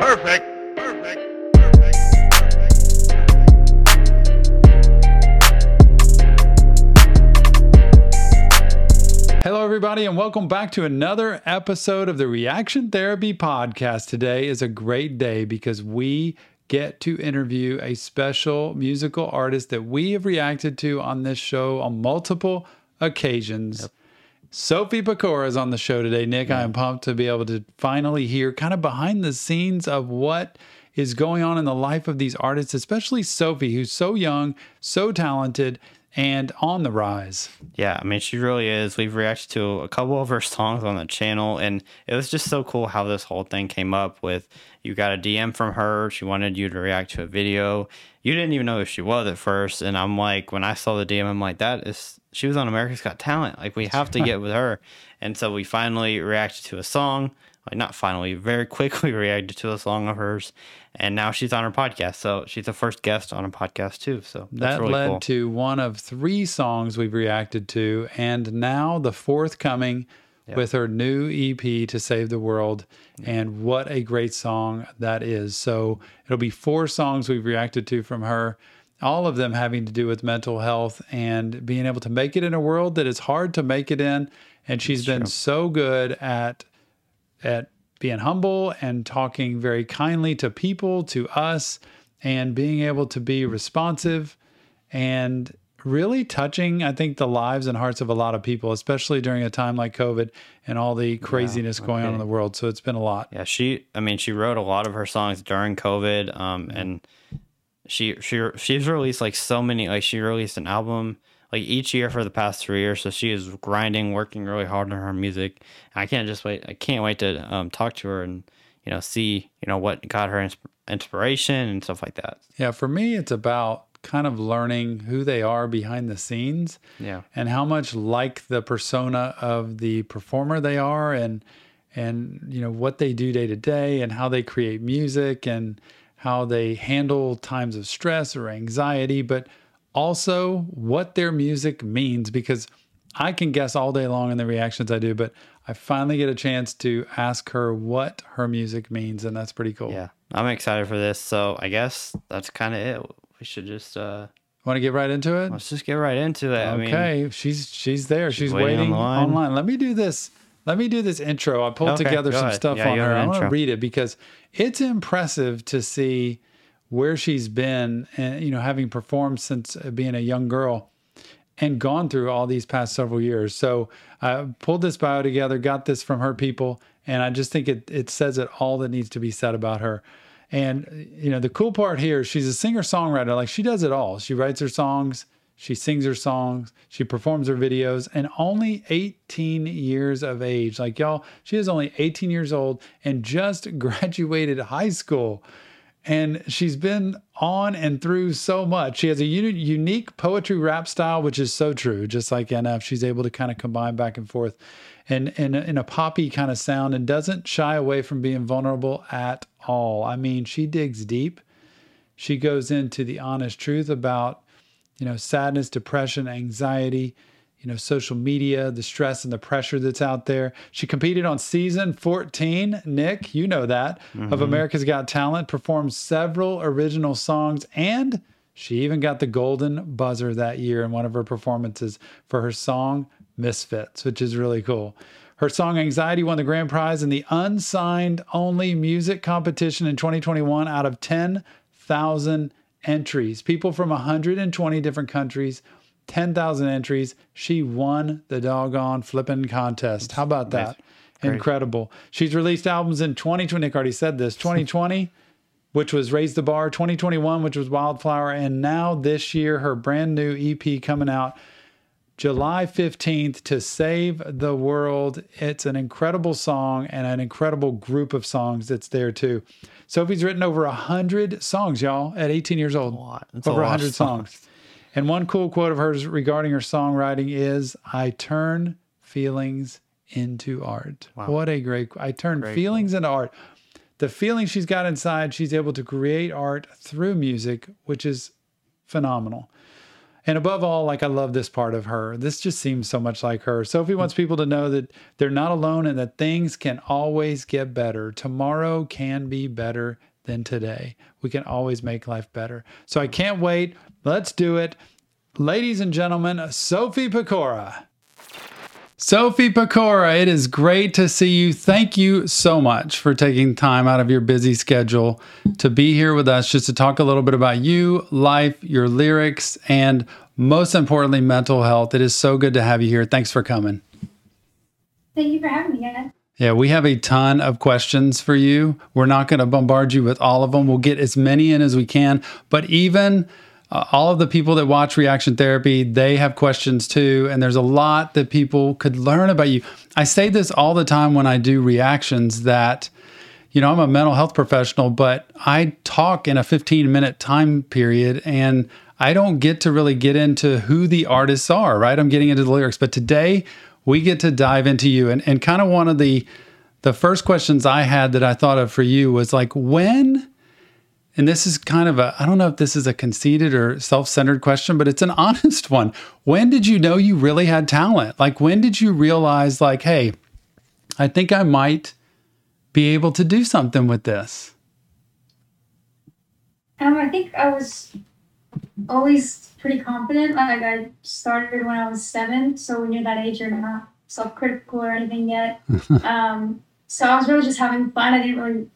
Perfect. Perfect. Perfect. Hello, everybody, and welcome back to another episode of the Reaction Therapy Podcast. Today is a great day because we get to interview a special musical artist that we have reacted to on this show on multiple occasions. Sophie Pecora is on the show today. Nick, I am pumped to be able to finally hear kind of behind the scenes of what is going on in the life of these artists, especially Sophie, who's so young, so talented, and on the rise. Yeah, I mean, she really is. We've reacted to a couple of her songs on the channel, and it was just so cool how this whole thing came up with you got a DM from her. She wanted you to react to a video. You didn't even know who she was at first. And I'm like, when I saw the DM, I'm like, that is, she was on America's Got Talent. Like, we have to get with her. And so we finally reacted to a song. Like, not finally, very quickly reacted to a song of hers. And now she's on her podcast. So she's the first guest on a podcast, too. So that's that really led cool. to one of three songs we've reacted to, and now the forthcoming with her new EP to save the world. And what a great song that is! So it'll be four songs we've reacted to from her. All of them having to do with mental health and being able to make it in a world that is hard to make it in. And she's been so good at at being humble and talking very kindly to people, to us, and being able to be responsive and really touching, I think, the lives and hearts of a lot of people, especially during a time like COVID and all the craziness going on in the world. So it's been a lot. Yeah, she. I mean, she wrote a lot of her songs during COVID, um, and she she she's released like so many. Like she released an album like each year for the past three years. So she is grinding, working really hard on her music. And I can't just wait. I can't wait to um, talk to her and you know see you know what got her insp- inspiration and stuff like that. Yeah, for me, it's about kind of learning who they are behind the scenes Yeah, and how much like the persona of the performer they are and and you know what they do day to day and how they create music and how they handle times of stress or anxiety but also what their music means because I can guess all day long in the reactions I do but I finally get a chance to ask her what her music means and that's pretty cool. yeah. I'm excited for this. So I guess that's kind of it. We should just uh Want to get right into it? let's just get right into it. I mean, Okay, she's she's there. She's, waiting waiting, on the line. online. Let me do this. Let me do this intro. I pulled Okay, together some ahead. stuff Yeah, on her. I want to read it because it's impressive to see where she's been and you know having performed since eh, being a young girl and gone through all these past several years. So I pulled this bio together, got this from her people, and I just think it it says it all that needs to be said about her. And eh, you know, the cool part here, she's a singer-songwriter. Like she does it all. She writes her songs, she sings her songs, she performs her videos, and only 18 years of age. Like y'all, she is only 18 years old and just graduated high school and she's been on and through so much. She has a uni- unique poetry rap style, which is so true. Just like NF, she's able to kind of combine back and forth, and in in a poppy kind of sound, and doesn't shy away from being vulnerable at all. I mean, she digs deep. She goes into the honest truth about, you know, sadness, depression, anxiety, you know, social media, the stress and the pressure that's out there. She competed on season 14, Nick, you know that, of mm-hmm. America's Got Talent, performed several original songs, and she even got the golden buzzer that year in one of her performances for her song Misfits, which is really cool. Her song Anxiety won the grand prize in the unsigned only music competition in 2021 out of 10,000 entries. People from 120 different countries, 10,000 entries. She won the doggone flipping contest. How about that? Incredible. She's released albums in 2020. Nick already said this 2020, which was Raise the Bar, 2021, which was Wildflower, and now this year, her brand new EP coming out. July 15th to Save the World. It's an incredible song and an incredible group of songs that's there too. Sophie's written over 100 songs, y'all, at 18 years old. lot. That's a over of 100 songs. And one cool quote of hers regarding her songwriting is I turn feelings into art. Wow. What a great I turn feelings into art. The feeling she's got inside, she's able to create art through music, which is phenomenal. And above all, like I love this part of her. This just seems so much like her. Sophie wants people to know that they're not alone and that things can always get better. Tomorrow can be better than today. We can always make life better. So I can't wait. Let's do it. Ladies and gentlemen, Sophie Pecora. Sophie Pecora, it is great to see you. Thank you so much for taking time out of your busy schedule to be here with us just to talk a little bit about you, life, your lyrics, and most importantly, mental health. It is so good to have you here. Thanks for coming. Thank you for having me, guys. Yeah, we have a ton of questions for you. We're not going to bombard you with all of them. We'll get as many in as we can, but even uh, all of the people that watch reaction therapy they have questions too and there's a lot that people could learn about you. I say this all the time when i do reactions that you know i'm a mental health professional but i talk in a 15 minute time period and i don't get to really get into who the artists are right? I'm getting into the lyrics. But today we get to dive into you and, and kind of one of the the first questions i had that i thought of for you was like when and this is kind of a, I don't know if this is a conceited or self centered question, but it's an honest one. When did you know you really had talent? Like, when did you realize, like, hey, I think I might be able to do something with this? Um, I think I was always pretty confident. Like, I started when I was seven. So, when you're that age, you're not self critical or anything yet. um, so, I was really just having fun. I didn't really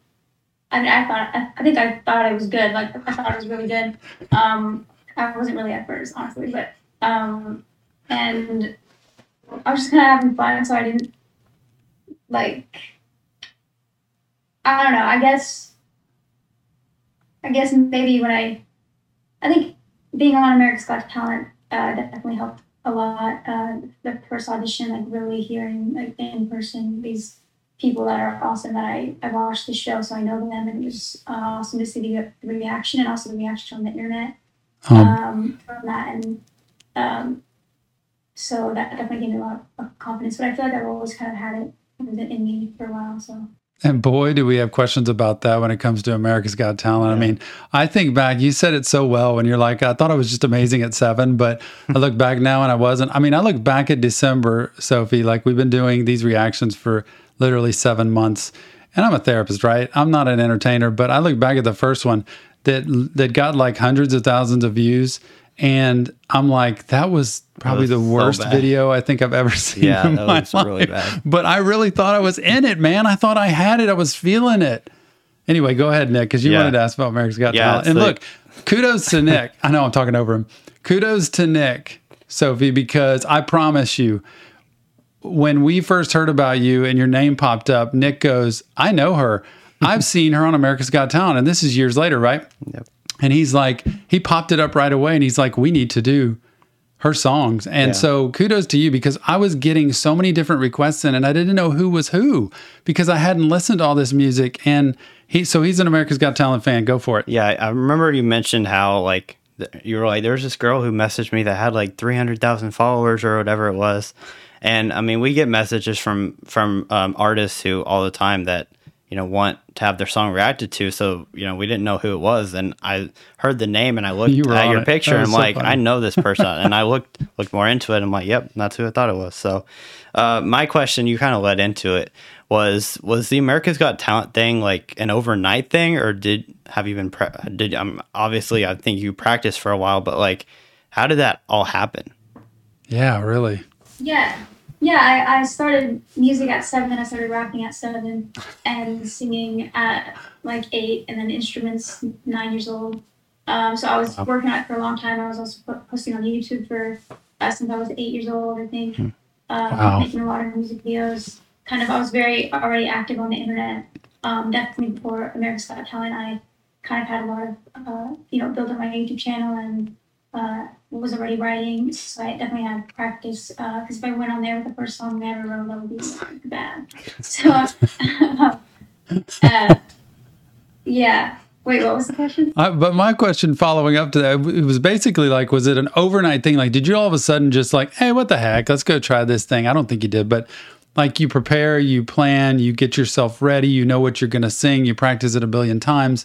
I I thought, I, I think I thought it was good. Like, I thought it was really good. Um, I wasn't really at first, honestly, but, um, and I was just kind of having fun, so I didn't, like, I don't know, I guess, I guess maybe when I, I think being on America's Got Talent uh, definitely helped a lot. Uh, the first audition, like really hearing like in person these people that are awesome that I, I watched the show, so I know them, and it was uh, awesome to see the, the, reaction and also the reaction on the internet um, um, from that. And um, so that definitely gave me a lot of confidence. But I feel like I've always kind of had it in me for a while. So. And boy, do we have questions about that when it comes to America's Got Talent. Yeah. I mean, I think back, you said it so well when you're like, I thought I was just amazing at seven, but I look back now and I wasn't. I mean, I look back at December, Sophie, like we've been doing these reactions for literally seven months. And I'm a therapist, right? I'm not an entertainer, but I look back at the first one that that got like hundreds of thousands of views, and I'm like, that was probably was the worst so video I think I've ever seen. Yeah, in that my was life. really bad. But I really thought I was in it, man. I thought I had it. I was feeling it. Anyway, go ahead, Nick, because you Yeah. wanted to ask about America's Got Yeah, Talent. And like- look, kudos to Nick. I know I'm talking over him. Kudos to Nick, Sophie, because I promise you, when we first heard about you and your name popped up, Nick goes, I know her. I've seen her on America's Got Talent. And this is years later, right? Yep. And he's like, he popped it up right away and he's like, we need to do her songs. And Yeah. so kudos to you because I was getting so many different requests in and I didn't know who was who because I hadn't listened to all this music. And he, so he's an America's Got Talent fan. Go for it. Yeah, I remember you mentioned how like you were like there was this girl who messaged me that had like 300,000 followers or whatever it was. And I mean, we get messages from from um, artists who all the time that you know want to have their song reacted to. So you know, we didn't know who it was, and I heard the name and I looked You at your it. picture and I'm so like, funny. I know this person, and I looked looked more into it. I'm like, yep, that's who I thought it was. So, uh, my question, you kind of led into it, was was the America's Got Talent thing like an overnight thing, or did have you been pre- did um obviously I think you practiced for a while, but like, how did that all happen? Yeah, really. Yeah. Yeah, I, I started music at seven, I started rapping at seven, and singing at like eight, and then instruments nine years old. Um, so I was working on it for a long time. I was also posting on YouTube for uh, since I was eight years old, I think. Um, Wow. Making a lot of music videos. Kind of, I was very already active on the internet. Um, definitely before America's Got Talent, I kind of had a lot of, uh, you know, built up my YouTube channel and uh, was already writing, so I definitely had practice. Because if I went on there with the first song I ever wrote, that would be bad. So, uh, yeah. Wait, what was the question? I, but my question following up to that, it was basically like, was it an overnight thing? Like, did you all of a sudden just like, hey, what the heck? Let's go try this thing. I don't think you did, but like you prepare, you plan, you get yourself ready, you know what you're going to sing, you practice it a billion times.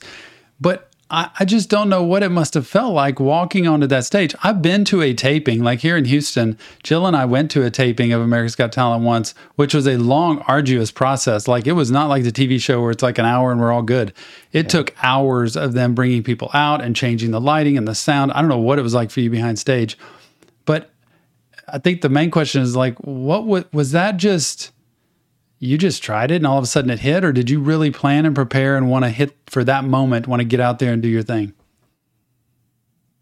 But I, I just don't know what it must have felt like walking onto that stage. I've been to a taping, like here in Houston. Jill and I went to a taping of America's Got Talent once, which was a long, arduous process. Like it was not like the TV show where it's like an hour and we're all good. It took hours of them bringing people out and changing the lighting and the sound. I don't know what it was like for you behind stage, but I think the main question is like, what was, was that just? You just tried it and all of a sudden it hit or did you really plan and prepare and want to hit for that moment want to get out there and do your thing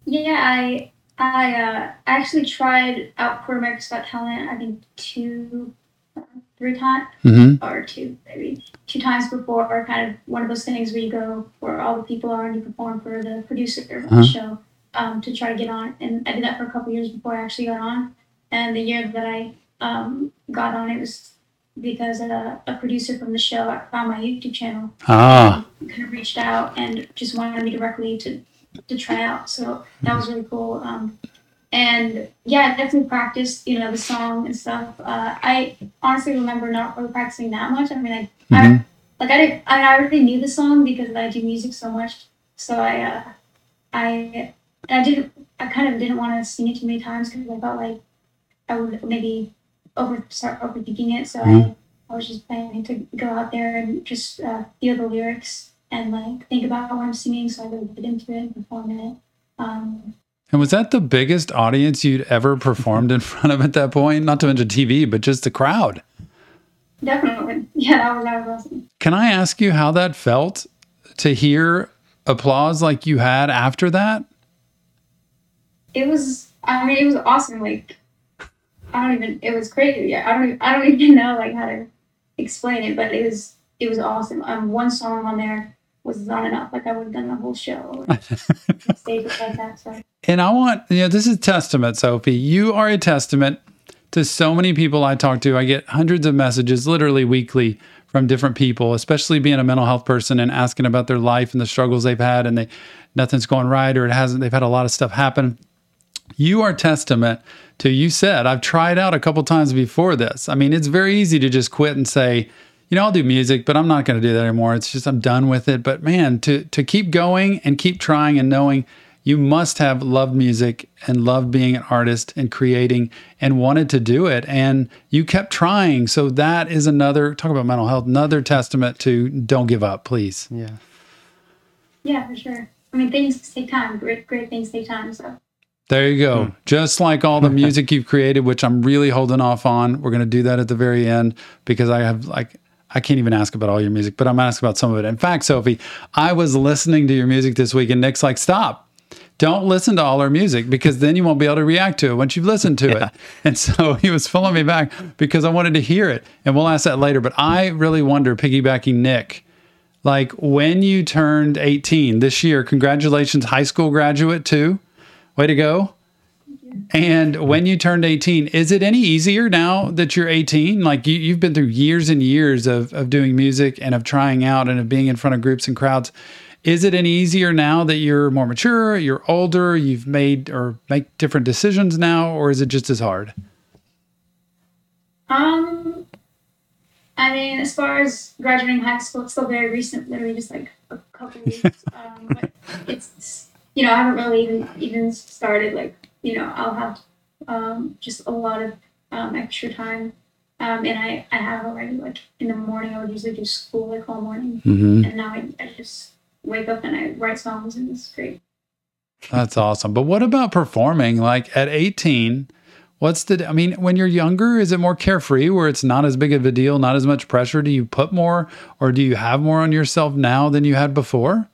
Yeah, I I uh, I actually tried out for America's Got Talent. I think two, three times, mm-hmm. or two maybe two times before. Or kind of one of those things where you go where all the people are and you perform for the producer of Uh-huh. the show um, to try to get on. And I did that for a couple years before I actually got on. And the year that I um, got on, it was because uh, a producer from the show found my YouTube channel ah kind of reached out and just wanted me directly to to try out. So that was really cool. Um, and yeah, I definitely practiced, you know, the song and stuff. Uh, I honestly remember not really practicing that much. I mean, I, Mhm. I like I didn't, I already knew the song because I do music so much. So I, uh, I, I didn't, I kind of didn't want to sing it too many times because I felt like I would maybe over start overthinking it. So I, I was just planning to go out there and just uh, feel the lyrics and like think about what I'm singing, so I could get into it and perform it. Um, and was that the biggest audience you'd ever performed in front of at that point not to mention tv but just the crowd definitely, yeah, that was that was awesome. can i ask you how that felt to hear applause like you had after that It was, I mean, it was awesome. Like, I don't even, it was crazy. I don't, even, I don't even know like how to explain it, but it was, it was awesome. Um, one song on there was not enough. Like I would have done the whole show stages like that. So And I want, you know, this is testament, Sophie. You are a testament to so many people I talk to. I get hundreds of messages literally weekly from different people, especially being a mental health person and asking about their life and the struggles they've had and they nothing's going right or it hasn't they've had a lot of stuff happen. You are testament to you said, I've tried out a couple times before this. I mean, it's very easy to just quit and say, you know, I'll do music, but I'm not going to do that anymore. It's just I'm done with it. But man, to to keep going and keep trying and knowing you must have loved music and loved being an artist and creating and wanted to do it and you kept trying. So that is another talk about mental health, another testament to don't give up, please. Yeah. yeah, for sure. I mean, things take time. Great, great things take time. So There you go. Hmm. Just like all the music you've created, which I'm really holding off on. We're going to do that at the very end because I have like I can't even ask about all your music, but I'm asking about some of it. In fact, Sophie, I was listening to your music this week and Nick's like, "Stop. Don't listen to all our music because then you won't be able to react to it once you've listened to it." And so he was pulling me back because I wanted to hear it. And we'll ask that later, but I really wonder piggybacking Nick like when you turned 18 this year, congratulations high school graduate too. Way to go. And when you turned 18, is it any easier now that you're 18? Like you, you've been through years and years of, of doing music and of trying out and of being in front of groups and crowds. Is it any easier now that you're more mature, you're older, you've made or make different decisions now, or is it just as hard? Um, I mean, as far as graduating high school, it's still very recent, literally just like a couple weeks. um, but it's you know, I haven't really even even started. Like, you know, I'll have um, just a lot of um, extra time, um, and I I have already like in the morning I would usually do school like all morning, Mm-hmm. and now I, I just wake up and I write songs, and it's great. That's awesome. But what about performing? Like at 18, what's the, I mean, when you're younger, is it more carefree where it's not as big of a deal, not as much pressure? Do you put more or do you have more on yourself now than you had before?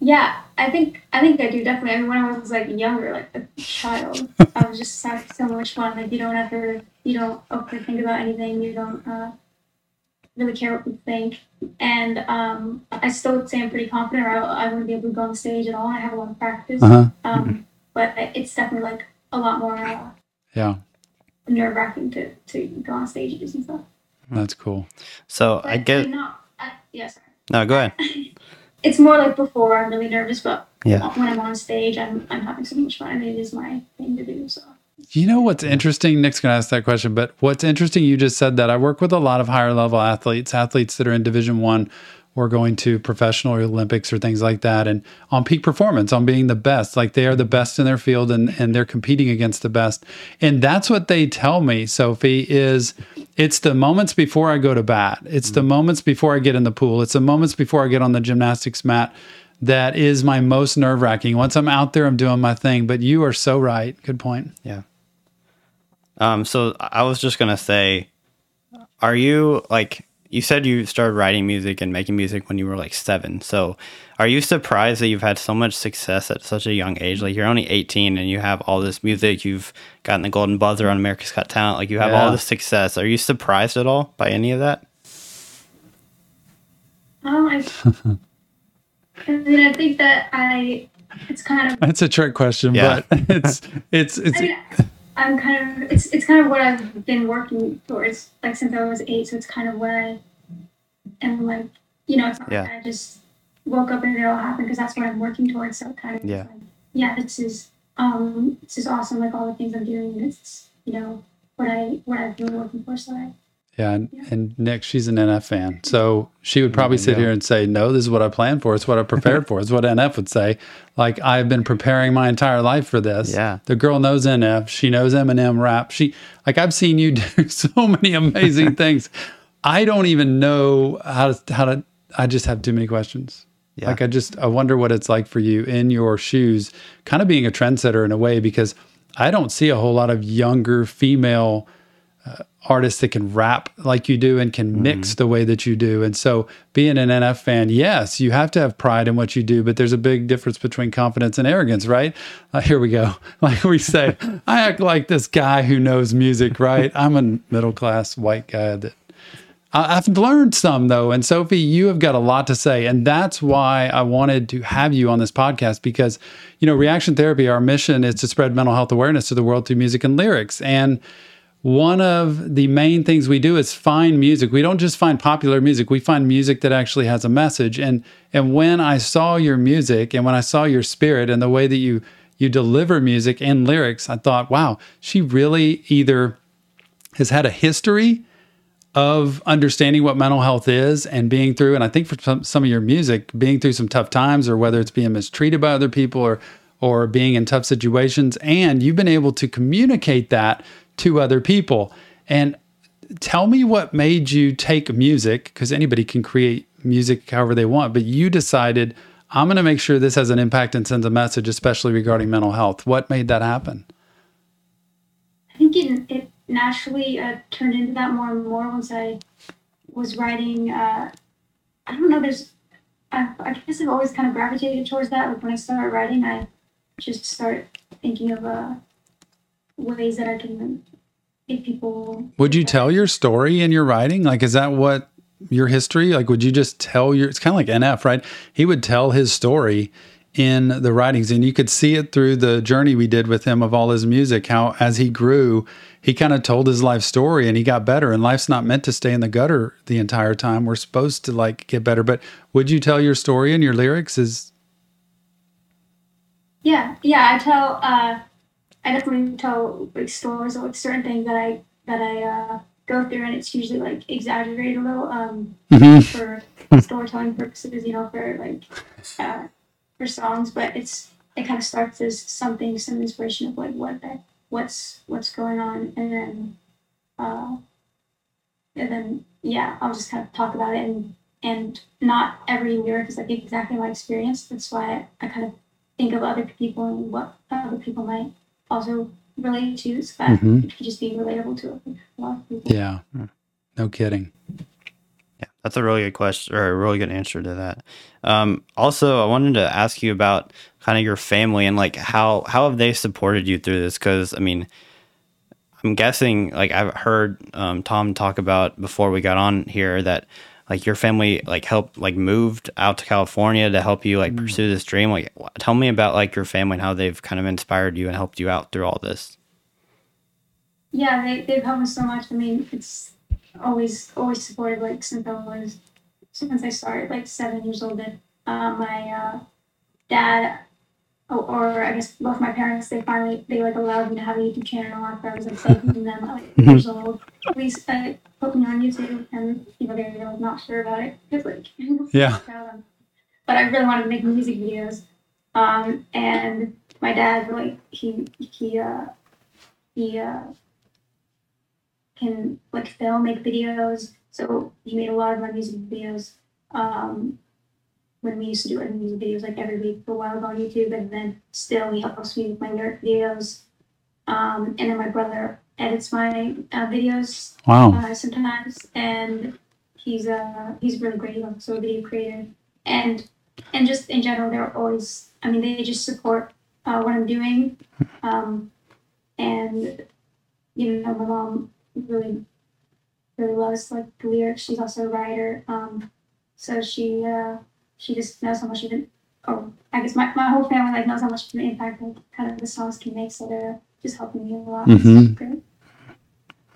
Yeah, I think I think I do definitely. I mean, when I was like younger, like a child, I was just having so much fun. Like you don't ever, you don't overthink about anything. You don't uh, really care what people think. And um, I still would say I'm pretty confident, or I, I wouldn't be able to go on stage at all. I have a lot of practice, Uh-huh. um, but it's definitely like a lot more uh, Yeah, nerve wracking to to go on stages and stuff. that's cool. So But I get mean, not, I, yeah, sorry. no. Go ahead. It's more like before I'm really nervous, but Yeah. when I'm on stage, I'm I'm having so much fun. It is my thing to do. So. You know what's interesting? Nick's going to ask that question, but what's interesting, you just said that I work with a lot of higher level athletes, athletes that are in Division One or going to professional or Olympics or things like that, and on peak performance, on being the best. Like they are the best in their field and, and they're competing against the best. And that's what they tell me, Sophie, is it's the moments before I go to bat. It's the moments before I get in the pool. It's the moments before I get on the gymnastics mat that is my most nerve wracking. Once I'm out there, I'm doing my thing. But you are so right. Good point. Yeah. Um, so I was just gonna say, are you like you said you started writing music and making music when you were like seven? So are you surprised that you've had so much success at such a young age? Like you're only 18 and you have all this music. You've gotten the Golden Buzzer on America's Got Talent. Like you have all Yeah. this success. Are you surprised at all by any of that? Um, I, I mean, I think that I, it's kind of, That's a trick question, Yeah. but it's it's it's I mean, I'm kind of, it's it's kind of what I've been working towards, like since I was eight. So it's kind of what I am like, you know, it's not Yeah. like I just woke up and it all happened because that's what I'm working towards. So kind of, Yeah. like, yeah, this is, um, this is awesome. Like all the things I'm doing, it's, you know, what I, what I've been working for. So I, yeah. And, and Nick, she's an NF fan, so she would probably sit Yeah. here and say, "No, this is what I planned for. It's what I prepared for. It's what NF would say." Like I've been preparing my entire life for this. Yeah. The girl knows NF. She knows Eminem rap. She like I've seen you do so many amazing things. I don't even know how to how to. I just have too many questions. Yeah. Like I just I wonder what it's like for you in your shoes, kind of being a trendsetter in a way because I don't see a whole lot of younger female artists that can rap like you do and can mix the way that you do. And so being an NF fan, yes, you have to have pride in what you do, but there's a big difference between confidence and arrogance, right? Uh, here we go. Like we say, I act like this guy who knows music, right? I'm a middle class white guy that I- I've learned some though. And Sophie, you have got a lot to say. And that's why I wanted to have you on this podcast because, you know, Reaction Therapy, our mission is to spread mental health awareness to the world through music and lyrics. And one of the main things we do is find music. We don't just find popular music. We find music that actually has a message. And and when I saw your music and when I saw your spirit and the way that you you deliver music and lyrics, I thought, wow, she really either has had a history of understanding what mental health is and being through and i think for some, some of your music being through some tough times or whether it's being mistreated by other people or or being in tough situations and you've been able to communicate that to other people and tell me what made you take music because anybody can create music however they want but you decided i'm going to make sure this has an impact and sends a message especially regarding mental health what made that happen I think it, it naturally uh, turned into that more and more once I was writing. Uh, I don't know. There's, I, I guess I've always kind of gravitated towards that. Like when I started writing, I just start thinking of uh, ways that I can make people. Would you tell your story in your writing? Like, is that what your history? Like, would you just tell your? It's kind of like NF, right? He would tell his story in the writings, and you could see it through the journey we did with him of all his music. How as he grew, he kind of told his life story, and he got better. And life's not meant to stay in the gutter the entire time. We're supposed to like get better. But would you tell your story in your lyrics? Is Yeah, yeah. I tell. Uh, I definitely tell like stories or like certain things that I that I uh, go through, and it's usually like exaggerated a little um, for storytelling purposes. You know, for like uh, for songs, but it's it kind of starts as something, some inspiration of like what that what's what's going on, and then uh, and then yeah, I'll just kind of talk about it, and and not every lyric is like exactly my experience. That's why I kind of think of other people and what other people might also relate to, so that Mhm. it could just be relatable to a lot of people. yeah, no kidding. Yeah, that's a really good question or a really good answer to that. Um, also, I wanted to ask you about kind of your family and like how how have they supported you through this? Because I mean, I'm guessing like I've heard um, Tom talk about before we got on here that like your family like helped like moved out to California to help you like pursue this dream. Like, wh- tell me about like your family and how they've kind of inspired you and helped you out through all this. yeah, they they've helped me so much. I mean, it's always always supported like since I was since I started like seven years old. And uh, my uh, dad or, or I guess both my parents, they finally they like allowed me to have a YouTube channel after I was like begging them at like years old. Please uh, put me on YouTube, and you know they were like not sure about it because like Yeah. um, but I really wanted to make music videos. Um, and my dad like he he uh he uh can like film, make videos. So he made a lot of my music videos. Um, when we used to do our music videos like every week for a while on YouTube, and then still he helps me with my lyric videos. Um, and then my brother edits my uh, videos Wow. uh, sometimes, and he's uh he's really great. He's also a video creator, and and just in general, they're always. I mean, they just support uh, what I'm doing, um, and you know, my mom really really loves like the lyrics. She's also a writer, um, so she uh, she just knows how much of an oh I guess my, my whole family like knows how much of an impact like kind of the songs can make. So they're just helping me a lot. It's Mhm. great.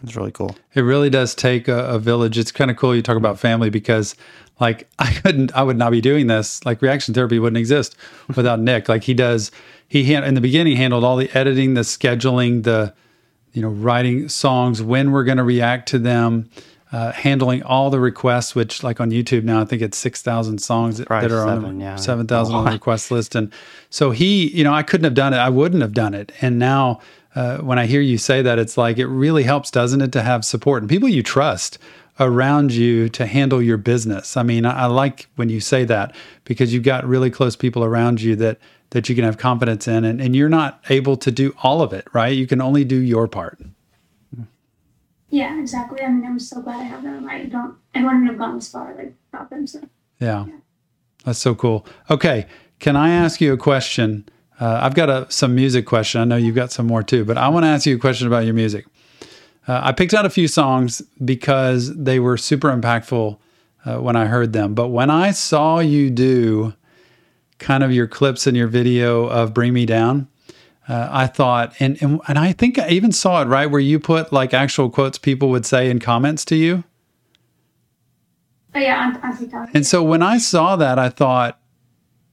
It's really cool. It really does take a, a village. It's kind of cool you talk about family because, like, I couldn't, I would not be doing this. Like, reaction therapy wouldn't exist without Nick. Like, he does, he hand, in the beginning handled all the editing, the scheduling, the, you know, writing songs, when we're going to react to them, uh, handling all the requests, which, like, on YouTube now, I think it's 6,000 songs that, that are on seven, the yeah. 7,000 on the request list. And so he, you know, I couldn't have done it. I wouldn't have done it. And now, uh, when I hear you say that, it's like it really helps, doesn't it, to have support and people you trust around you to handle your business. I mean, I, I like when you say that because you've got really close people around you that that you can have confidence in, and, and you're not able to do all of it, right? You can only do your part. Yeah, exactly. I mean, I'm so glad I have them. I don't, I wouldn't have gone this far like without them. So Yeah, that's so cool. Okay, can I ask you a question? Uh, I've got a some music question. I know you've got some more too, but I want to ask you a question about your music. Uh, I picked out a few songs because they were super impactful uh, when I heard them. But when I saw you do kind of your clips in your video of "Bring Me Down," uh, I thought, and, and and I think I even saw it right where you put like actual quotes people would say in comments to you. but yeah, on TikTok. And so when I saw that, I thought,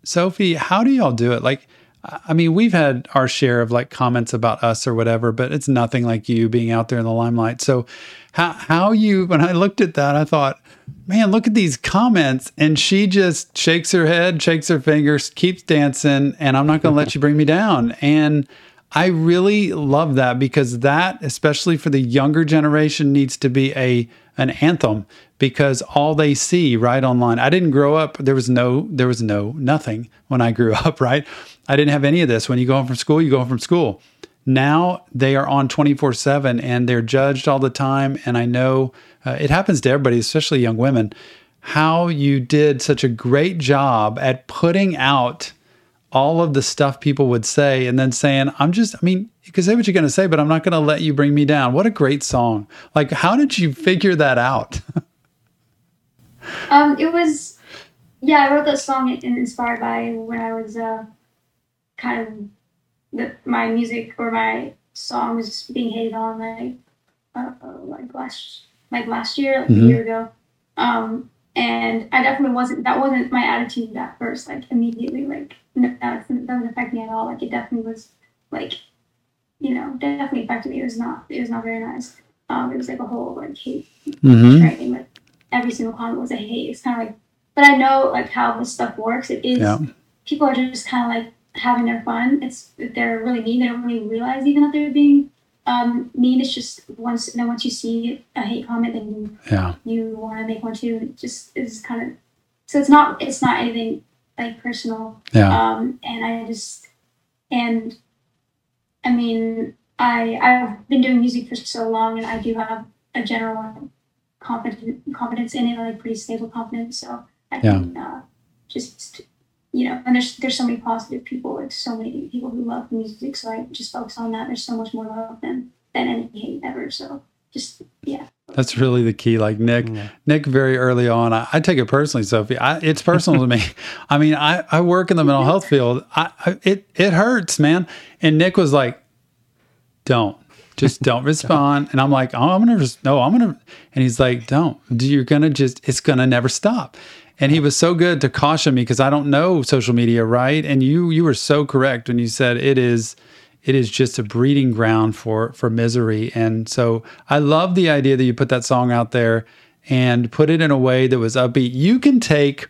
Sophie, how do y'all do it? Like, I I mean, we've had our share of like comments about us or whatever, but it's nothing like you being out there in the limelight. So, how how you? When I looked at that, I thought, man, look at these comments, and she just shakes her head, shakes her fingers, keeps dancing, and I'm not going to let you bring me down. And I really love that because that, especially for the younger generation, needs to be a an anthem because all they see right online. I didn't grow up. There was no there was no nothing when I grew up. Right, I didn't have any of this. When you go home from school, you go home from school. Now they are on 24 7 and they're judged all the time. And I know uh, it happens to everybody, especially young women, how you did such a great job at putting out all of the stuff people would say and then saying, I'm just, I mean, you can say what you're going to say, but I'm not going to let you bring me down. What a great song. Like, how did you figure that out? Um, it was, yeah, I wrote that song inspired by when I was uh, kind of the, my music or my song was being hated on like like last like last year, like Mhm. a year ago. Um, and I definitely wasn't. That wasn't my attitude at first. Like immediately, like no, that doesn't affect me at all. Like it definitely was, like, you know, definitely affected me. It was not. It was not very nice. Um, it was like a whole like hate Mm-hmm. writing like every single comment was a hate. It's kind of like, but I know like how this stuff works. It is Yeah. people are just kind of like having their fun. It's they're really mean. They don't really realize even that they're being um, mean. It's just once then once you see a hate comment, then you Yeah. you want to make one too. It just is kind of so it's not it's not anything like personal. Yeah. Um, and I just and I mean I I've been doing music for so long, and I do have a general confidence confidence in it, like pretty stable confidence. So I Yeah. can uh, just you know, and there's there's so many positive people, like so many people who love music. So I just focus on that. There's so much more love than than any hate ever. So just yeah. That's really the key. Like Nick, Yeah. Nick, very early on, I, I take it personally, Sophie. I, it's personal to me. I mean, I, I work in the mental health field. I, I it it hurts, man. And Nick was like, "Don't, just don't respond." And I'm like, "Oh, I'm gonna just no, I'm gonna." And he's like, "Don't. Do you're gonna just. It's gonna never stop." And he was so good to caution me because I don't know social media, right? And you you were so correct when you said it is it is just a breeding ground for for misery. And so I love the idea that you put that song out there and put it in a way that was upbeat. You can take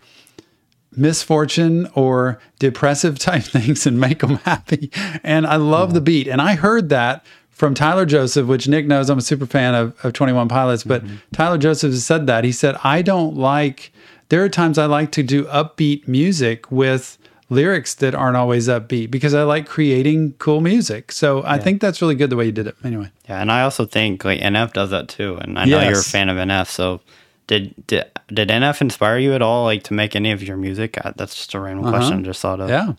misfortune or depressive type things and make them happy. And I love the beat. And I heard that from Tyler Joseph, which Nick knows I'm a super fan of, of 21 Pilots, but mm-hmm. Tyler Joseph has said that. He said, I don't like, there are times I like to do upbeat music with lyrics that aren't always upbeat because I like creating cool music. So I think that's really good the way you did it. Anyway. Yeah, and I also think like NF does that too, and I know you're a fan of NF. So did did did NF inspire you at all, like to make any of your music? Uh, That's just a random question. I Just thought of. Yeah.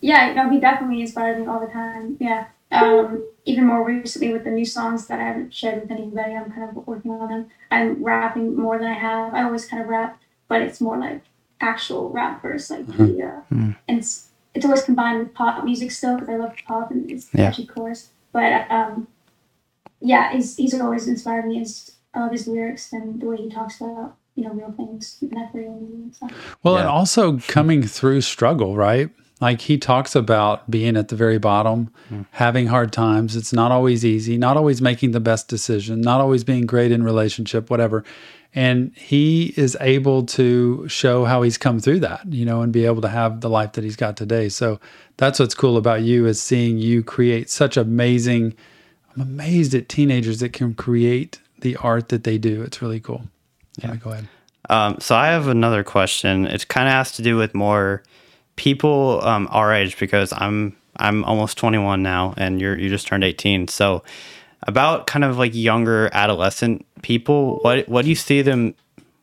Yeah, no, he definitely inspired me all the time. Yeah. Um, even more recently with the new songs that I haven't shared with anybody, I'm kind of working on them. I'm rapping more than I have. I always kind of rap, but it's more like actual rap verse, like the, uh, and it's it's always combined with pop music still because I love pop and it's Yeah. catchy chorus. But um, yeah, he's he's always inspired me as uh, his lyrics and the way he talks about you know real things, not real and stuff. Well, Yeah. and also coming through struggle, right? Like he talks about being at the very bottom, having hard times. It's not always easy, not always making the best decision, not always being great in relationship, whatever. And he is able to show how he's come through that, you know, and be able to have the life that he's got today. So that's what's cool about you is seeing you create such amazing. I'm amazed at teenagers that can create the art that they do. It's really cool. Yeah, go ahead. Um, so I have another question. It kind of has to do with more people um, our age because I'm I'm almost 21 now, and you're you just turned 18. So about kind of like younger adolescent people, what what do you see them?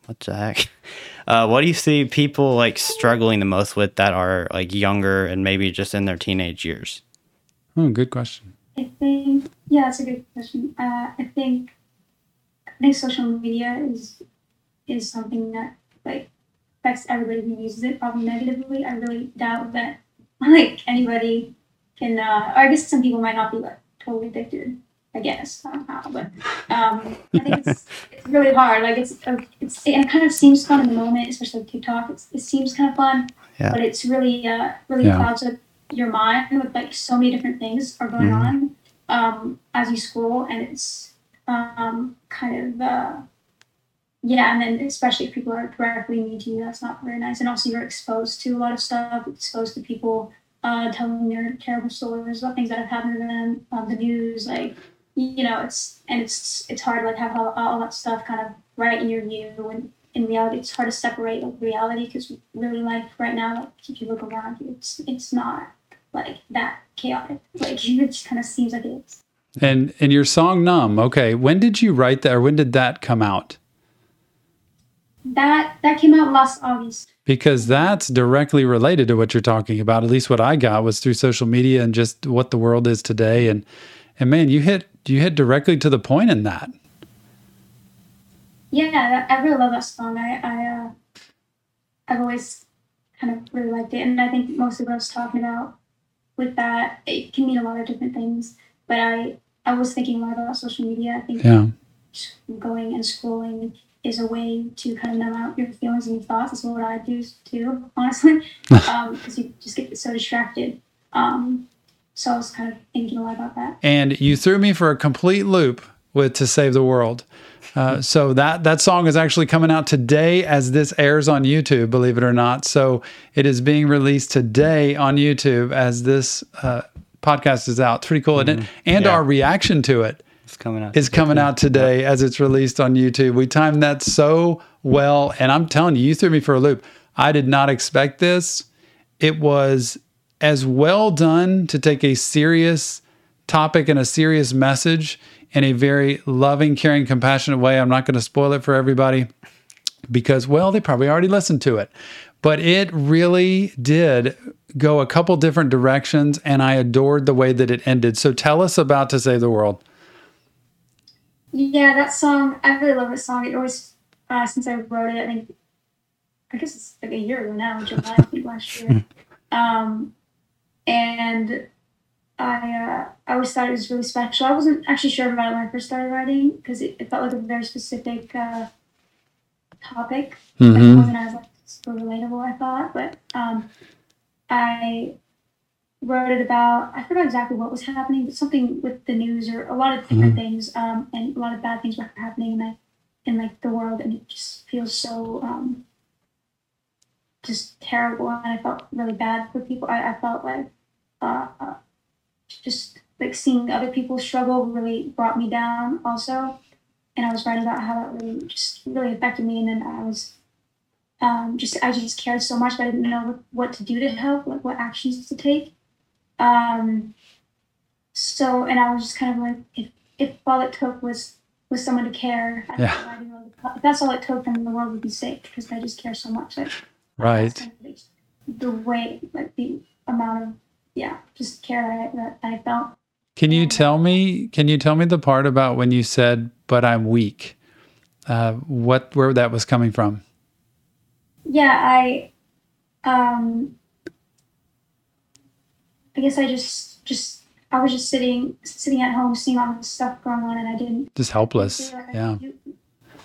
What the heck? Uh, what do you see people like struggling the most with that are like younger and maybe just in their teenage years? Oh, good question. I think yeah, that's a good question. Uh, I think I think social media is is something that like affects everybody who uses it probably negatively. I really doubt that like anybody can. Uh, or I guess some people might not be like totally addicted. I guess I don't know, but um, I think it's, it's really hard. Like it's uh, it's it kind of seems fun in the moment, especially with TikTok. It's, it seems kind of fun, Yeah. but it's really uh, really Yeah. clouds up your mind with like so many different things are going on um, as you scroll, and it's um, kind of uh, yeah, and then especially if people are directly mean to you, that's not very nice. And also, you're exposed to a lot of stuff, exposed to people uh, telling their terrible stories about things that have happened to them on the news, like you know, it's and it's it's hard to like have all, all that stuff kind of right in your view, and in reality, it's hard to separate like reality because really life right now, like if you look around you, it's it's not like that chaotic. Like it just kind of seems like it's. And and your song "Numb." Okay, when did you write that, or when did that come out? That that came out last August. Because that's directly related to what you're talking about. At least what I got was through social media and just what the world is today. And and man, you hit you hit directly to the point in that. Yeah, I really love that song. I, I uh, I've always kind of really liked it, and I think most of what I was talking about with that it can mean a lot of different things. But I I was thinking a lot about social media. I think Yeah. going and scrolling is a way to kind of numb out your feelings and your thoughts. That's what I do too, honestly, because you just get so distracted. Um, so I was kind of thinking a lot about that. And you threw me for a complete loop with "To Save the World." Uh, so that that song is actually coming out today as this airs on YouTube. Believe it or not, so it is being released today on YouTube as this uh, podcast is out. It's pretty cool, isn't it? And Yeah. our reaction to it It's coming out. is coming out today as it's released on YouTube. We timed that so well. And I'm telling you, you threw me for a loop. I did not expect this. It was as well done to take a serious topic and a serious message in a very loving, caring, compassionate way. I'm not going to spoil it for everybody because, well, they probably already listened to it. But it really did go a couple different directions, and I adored the way that it ended. So tell us about To Save the World. Yeah, that song, I really love this song. It always, uh, since I wrote it, I think, I guess it's like a year ago now, July, I think last year. Um, and I, uh, I always thought it was really special. I wasn't actually sure about it when I first started writing because it, it felt like a very specific uh, topic. Mhm. Like, it wasn't as like super relatable, I thought, but um, I wrote it about. I forgot exactly what was happening, but something with the news or a lot of different things, um, and a lot of bad things were happening in like in like the world, and it just feels so um, just terrible, and I felt really bad for people. I, I felt like uh, just like seeing other people struggle really brought me down also and I was writing about how that really just really affected me. And then I was um, just I just cared so much that I didn't know what to do to help, like what actions to take. Um, so and I was just kind of like, if if all it took was was someone to care, Yeah. I didn't know if that's all it took, then the world would be safe because I just care so much. Like, Right. kind of like the way, like the amount of yeah, just care that I, that I felt. Can you tell me? Can you tell me the part about when you said, "But I'm weak"? Uh, what where that was coming from? yeah i um i guess i just just i was just sitting sitting at home seeing all this stuff going on and i didn't Just helpless. like Yeah. do-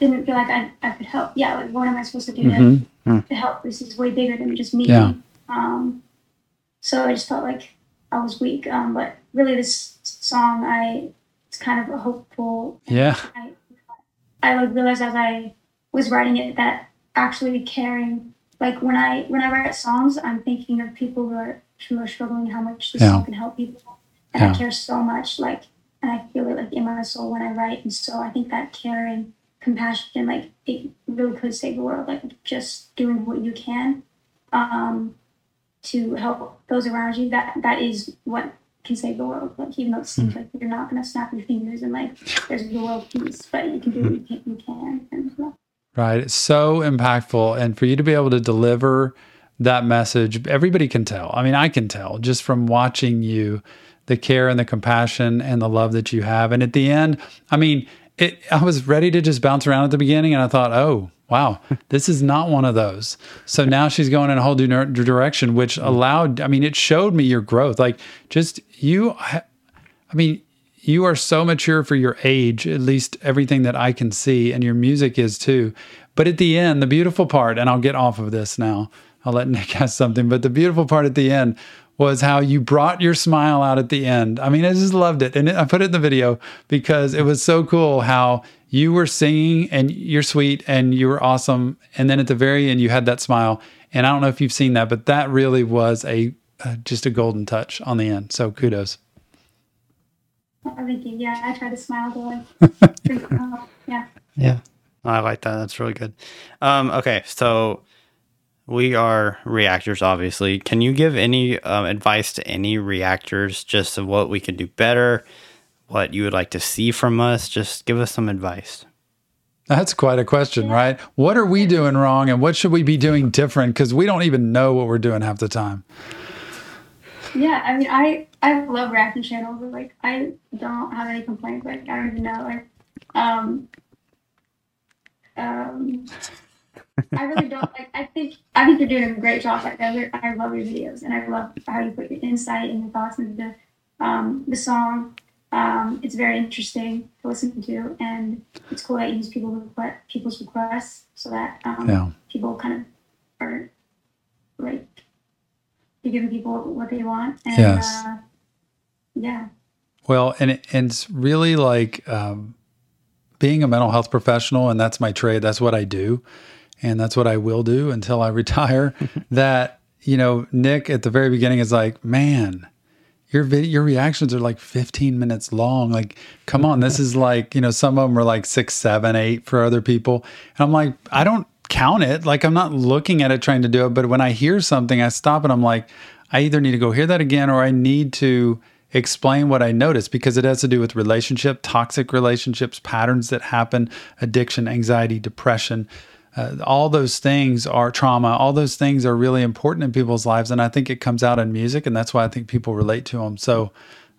didn't feel like I, I could help yeah like what am i supposed to do Mhm. to, to help this is way bigger than just me Yeah. um so i just felt like i was weak um but really this song i it's kind of a hopeful Yeah. I, I like realized as I was writing it that actually caring, like when I when I write songs, I'm thinking of people who are who are struggling, how much this Yeah. song can help people, and Yeah. I care so much, like, and I feel it like in my soul when I write, and so I think that caring, compassion, like it really could save the world, like just doing what you can, um, to help those around you. That that is what can save the world. Like even though it seems like you're not gonna snap your fingers and like there's the world peace, but you can do what you can. You can. And, yeah. Right. It's so impactful. And for you to be able to deliver that message, everybody can tell. I mean, I can tell just from watching you the care and the compassion and the love that you have. And at the end, I mean, it, I was ready to just bounce around at the beginning and I thought, oh, wow, this is not one of those. So now she's going in a whole new direction, which mm-hmm. allowed, I mean, it showed me your growth. Like just you, I mean, you are so mature for your age, at least everything that I can see, and your music is too. But at the end, the beautiful part, and I'll get off of this now, I'll let Nick ask something, but the beautiful part at the end was how you brought your smile out at the end. I mean, I just loved it. And I put it in the video because it was so cool how you were singing and you're sweet and you were awesome. And then at the very end, you had that smile. And I don't know if you've seen that, but that really was a uh, just a golden touch on the end. So kudos. I'm thinking, yeah, I try to smile to like, freak them out. yeah. Yeah. I like that. That's really good. Um, okay, so we are reactors, obviously. Can you give any um, advice to any reactors just of what we can do better, what you would like to see from us? Just give us some advice. That's quite a question, right? What are we doing wrong and what should we be doing different? Because we don't even know what we're doing half the time. Yeah, I mean, I I love reaction channels. But, like, I don't have any complaints. Like, I don't even know. Like, um, um, I really don't. Like, I think I think you're doing a great job. Like, I, I love your videos, and I love how you put your insight and your thoughts into the um, the song. Um, it's very interesting to listen to, and it's cool that you use people request, people's requests so that um, Yeah. people kind of are like you're giving people what they want. And, Yes. Uh, yeah. Well, and, it, and it's really like um, being a mental health professional, and that's my trade. That's what I do. And that's what I will do until I retire. that, you know, Nick at the very beginning is like, man, your your reactions are like 15 minutes long. Like, come on, this is like, you know, some of them are like six, seven, eight for other people. And I'm like, I don't count it. Like, I'm not looking at it trying to do it. But when I hear something, I stop and I'm like, I either need to go hear that again or I need to explain what I noticed because it has to do with relationship, toxic relationships, patterns that happen, addiction, anxiety, depression. Uh, all those things are trauma. All those things are really important in people's lives, and I think it comes out in music, and that's why I think people relate to them. So,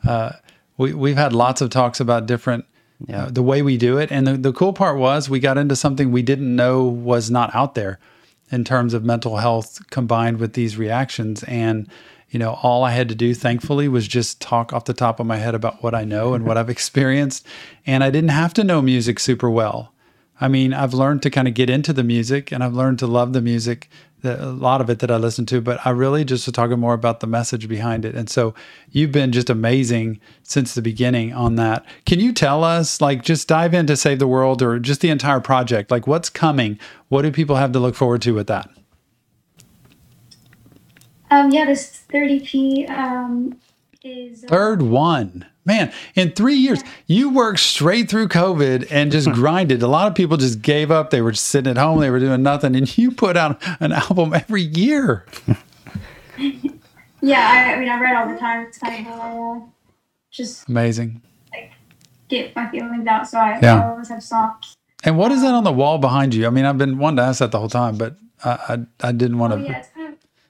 uh, we we've had lots of talks about different, uh, the way we do it, and the the cool part was we got into something we didn't know was not out there, in terms of mental health combined with these reactions, and you know all I had to do, thankfully, was just talk off the top of my head about what I know and what I've experienced, and I didn't have to know music super well. I mean, I've learned to kind of get into the music and I've learned to love the music, a lot of it that I listen to, but I really just was talking more about the message behind it. And so you've been just amazing since the beginning on that. Can you tell us, like, just dive into Save the World or just the entire project? Like, what's coming? What do people have to look forward to with that? Um, yeah, this 30p um, is. uh, Third one. Man, in three years, you worked straight through COVID and just grinded. A lot of people just gave up. They were just sitting at home, they were doing nothing, and you put out an album every year. Yeah, I, I mean, I read all the time. It's kind of how I uh, just Amazing. Like, get my feelings out. So I, Yeah. I always have songs. And what is that on the wall behind you? I mean, I've been wanting to ask that the whole time, but I I, I didn't want Oh to. yeah,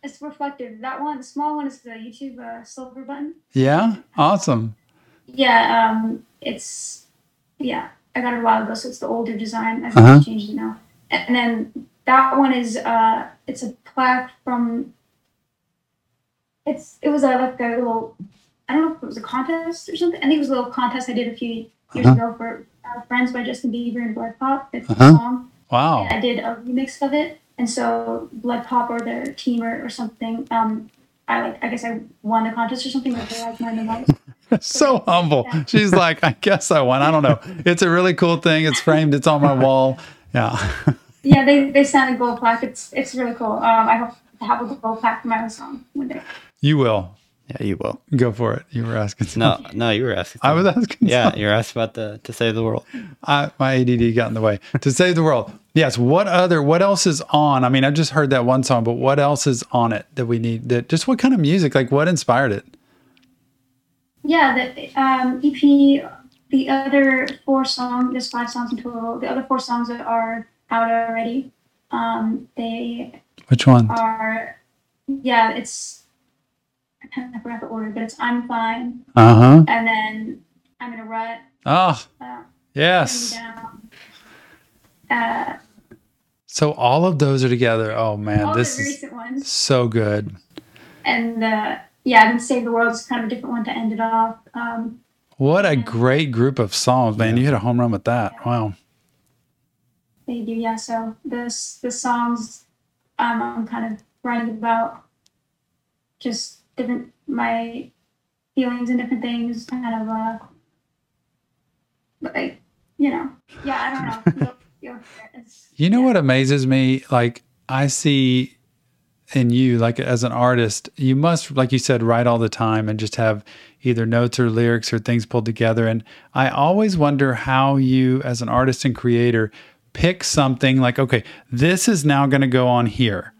it's kind of it's reflective. That one, the small one, is the YouTube uh, silver button. Yeah, awesome. Yeah, um, it's yeah. I got it a while ago, so it's the older design. I've Uh-huh. changed it now. And then that one is uh, it's a plaque from. It's it was a like a little, I don't know if it was a contest or something. I think it was a little contest I did a few years Uh-huh. ago for uh, Friends by Justin Bieber and BloodPop. It's Uh-huh. a song. Wow. I did a remix of it, and so BloodPop or their team or, or something. Um, I like. I guess I won the contest or something. But they like mine the most. so humble. She's like, I guess I won. I don't know. It's a really cool thing. It's framed. It's on my wall. Yeah. Yeah, they they sent a gold plaque. It's it's really cool. Um, I hope to have a gold plaque for my own song one day. You will Yeah, you will. go for it. You were asking. No, no, you were asking. I was asking. Yeah, something. you're asking about the to save the world. I, my ADD got in the way. To save the world. Yes. What other? What else is on? I mean, I just heard that one song, but what else is on it that we need? That just what kind of music? Like what inspired it? Yeah, the um, EP, the other four songs. There's five songs in total. The other four songs are out already. Um, they Which one? are, yeah, it's. I kind of forgot the order, but it's I'm fine, Uh huh. and then I'm in a rut. Oh Uh, yes. Down. Uh, So all of those are together. Oh man, all this the is ones. so good. and uh, yeah, I mean, Save the World is kind of a different one to end it off. Um, What a great group of songs, man! You hit a home run with that. Wow. they do, yeah. So this the songs um, I'm kind of writing about just different my feelings and different things, kind of uh, like you know, yeah, I don't know. You know yeah. what amazes me? Like I see in you, like as an artist, you must, like you said, write all the time and just have either notes or lyrics or things pulled together. And I always wonder how you, as an artist and creator, pick something like, okay, this is now going to go on here.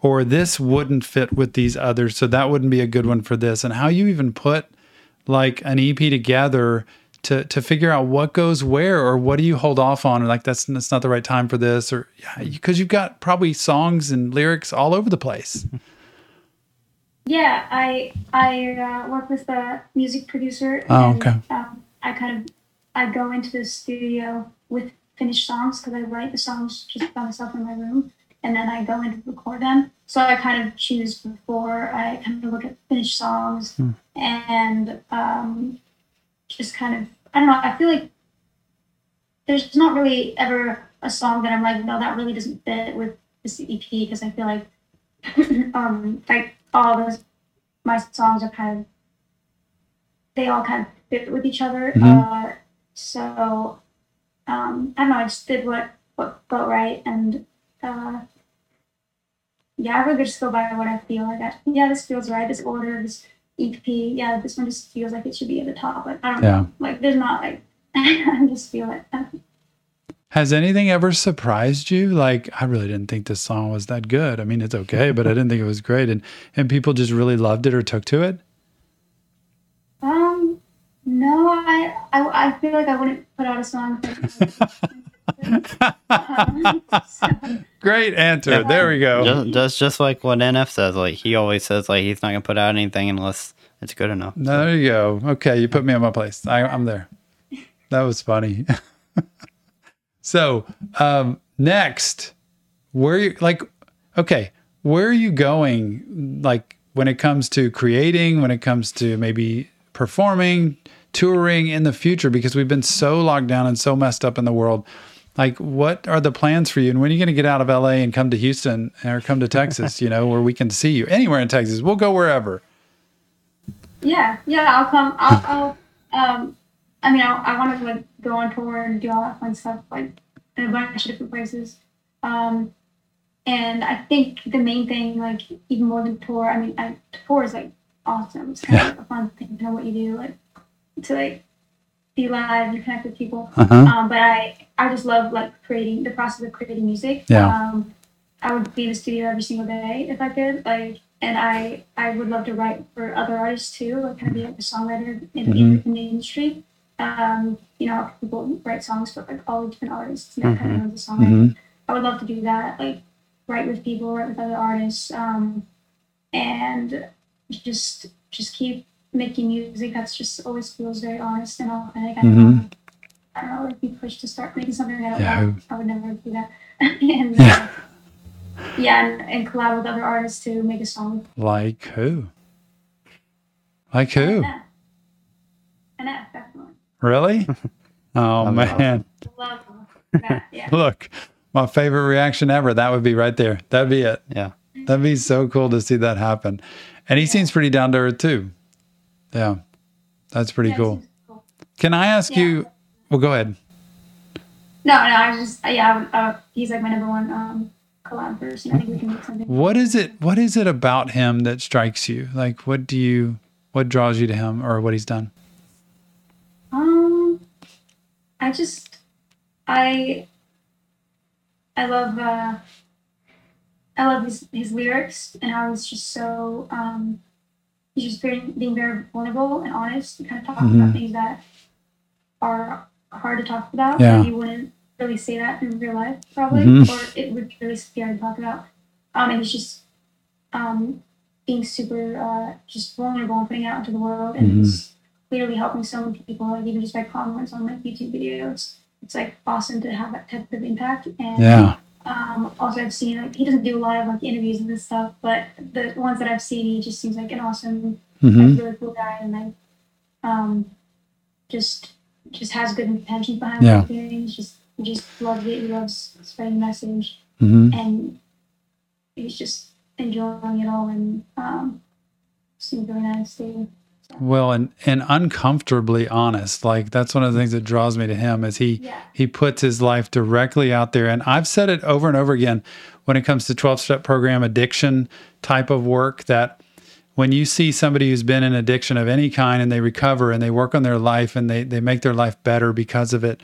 Or this wouldn't fit with these others, so that wouldn't be a good one for this. And how you even put like an EP together to to figure out what goes where or what do you hold off on or like that's that's not the right time for this or yeah because you've got probably songs and lyrics all over the place. Yeah, I I uh, work with a music producer. Oh, and, okay. Um, I kind of I go into the studio with finished songs because I write the songs just by myself in my room, and then I go in to record them. So I kind of choose before I kind of look at finished songs Hmm. and um, just kind of I don't know. I feel like there's not really ever a song that I'm like, no, that really doesn't fit with this EP because I feel like um like all those my songs are kind of they all kind of fit with each other. Mhm. Uh, so um, I don't know. I just did what what felt right, and uh, yeah, I really just go by what I feel like. I, yeah, this feels right. This order, this EP, yeah, this one just feels like it should be at the top. Like I don't Yeah. know. Like there's not like I just feel it. Has anything ever surprised you? Like I really didn't think this song was that good. I mean, it's okay, but I didn't think it was great and and people just really loved it or took to it? Um, no, I, I, I feel like I wouldn't put out a song. so, Great answer. Yeah. There we go. Just, just just like what NF says, like he always says, like he's not gonna put out anything unless it's good enough. There you go. Okay, you put me in my place. I, I'm there. That was funny. so, um, next, where you like? Okay, where are you going? Like when it comes to creating, when it comes to maybe performing, touring in the future, because we've been so locked down and so messed up in the world. Like what are the plans for you and when are you going to get out of la and come to houston or come to texas you know where we can see you anywhere in texas we'll go wherever Yeah, yeah, I'll come. I'll, I'll um, I mean, I, I want to like go on tour and do all that fun stuff, like in a bunch of different places. Um, and I think the main thing, like even more than tour, I mean, I, tour is like awesome. It's kind of like a fun thing to know what you do, like to like be live and connect with people. uh-huh. Um, but I, I just love like creating the process of creating music. Yeah. Um, I would be in the studio every single day if I could. Like, and I, I would love to write for other artists too. Like, kind of be like a songwriter in, Mhm. in the industry. Um, you know, people write songs for like all different artists. And that kind of a songwriter. Mhm. I would love to do that. Like, write with people, write with other artists, um, and just just keep making music that's just always feels very honest and authentic. I don't Mhm. know. I don't know, like be pushed to start making something I don't Yeah. know. I would never do that. and Yeah. uh, yeah, and, and collab with other artists to make a song. like who like who And that, and that definitely. really oh That'd be man Love that. Yeah. look my favorite reaction ever that would be right there that'd be it Yeah. That'd be so cool to see that happen. And he seems pretty down to earth too. Yeah. That's pretty Yeah, cool. cool. Can I ask Yeah. you? Well, go ahead. No, no, I was just yeah. Uh, he's like my number one um, collab person. I think we can make something. What is it? What is it about him that strikes you? Like, what do you? What draws you to him, or what he's done? Um, I just, I, I love, uh, I love his, his lyrics and how he's just so, um, he's just very, being very vulnerable and honest and kind of talking Mhm. about things that are hard to talk about. Yeah. You wouldn't really say that in real life, probably, Mhm. or it would be really scary to talk about. Um, and he's just, um, being super, uh, just vulnerable and putting it out into the world and Mhm. it's clearly helping so many people, like even just by comments on like YouTube videos. It's like awesome to have that type of impact. And Yeah. Um, also I've seen like he doesn't do a lot of like interviews and this stuff, but the ones that I've seen, he just seems like an awesome, hmm like, really cool guy, and like um, just just has good intentions behind Yeah. what he's doing. He's just he just loves it. He loves spreading the message, hmm and he's just enjoying it all, and um, seems really nice too. Well, and and uncomfortably honest. Like that's one of the things that draws me to him is he Yeah. he puts his life directly out there. And I've said it over and over again when it comes to 12 step program addiction type of work that when you see somebody who's been in addiction of any kind and they recover and they work on their life and they, they make their life better because of it,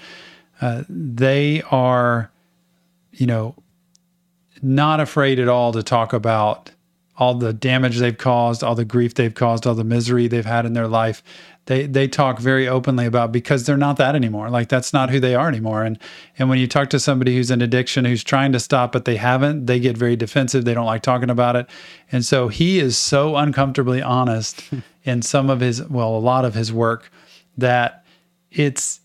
uh, they are, you know, not afraid at all to talk about all the damage they've caused, all the grief they've caused, all the misery they've had in their life. They they talk very openly about because they're not that anymore. Like that's not who they are anymore. And and when you talk to somebody who's in addiction who's trying to stop but they haven't, they get very defensive. They don't like talking about it. And so he is so uncomfortably honest in some of his well, a lot of his work that it's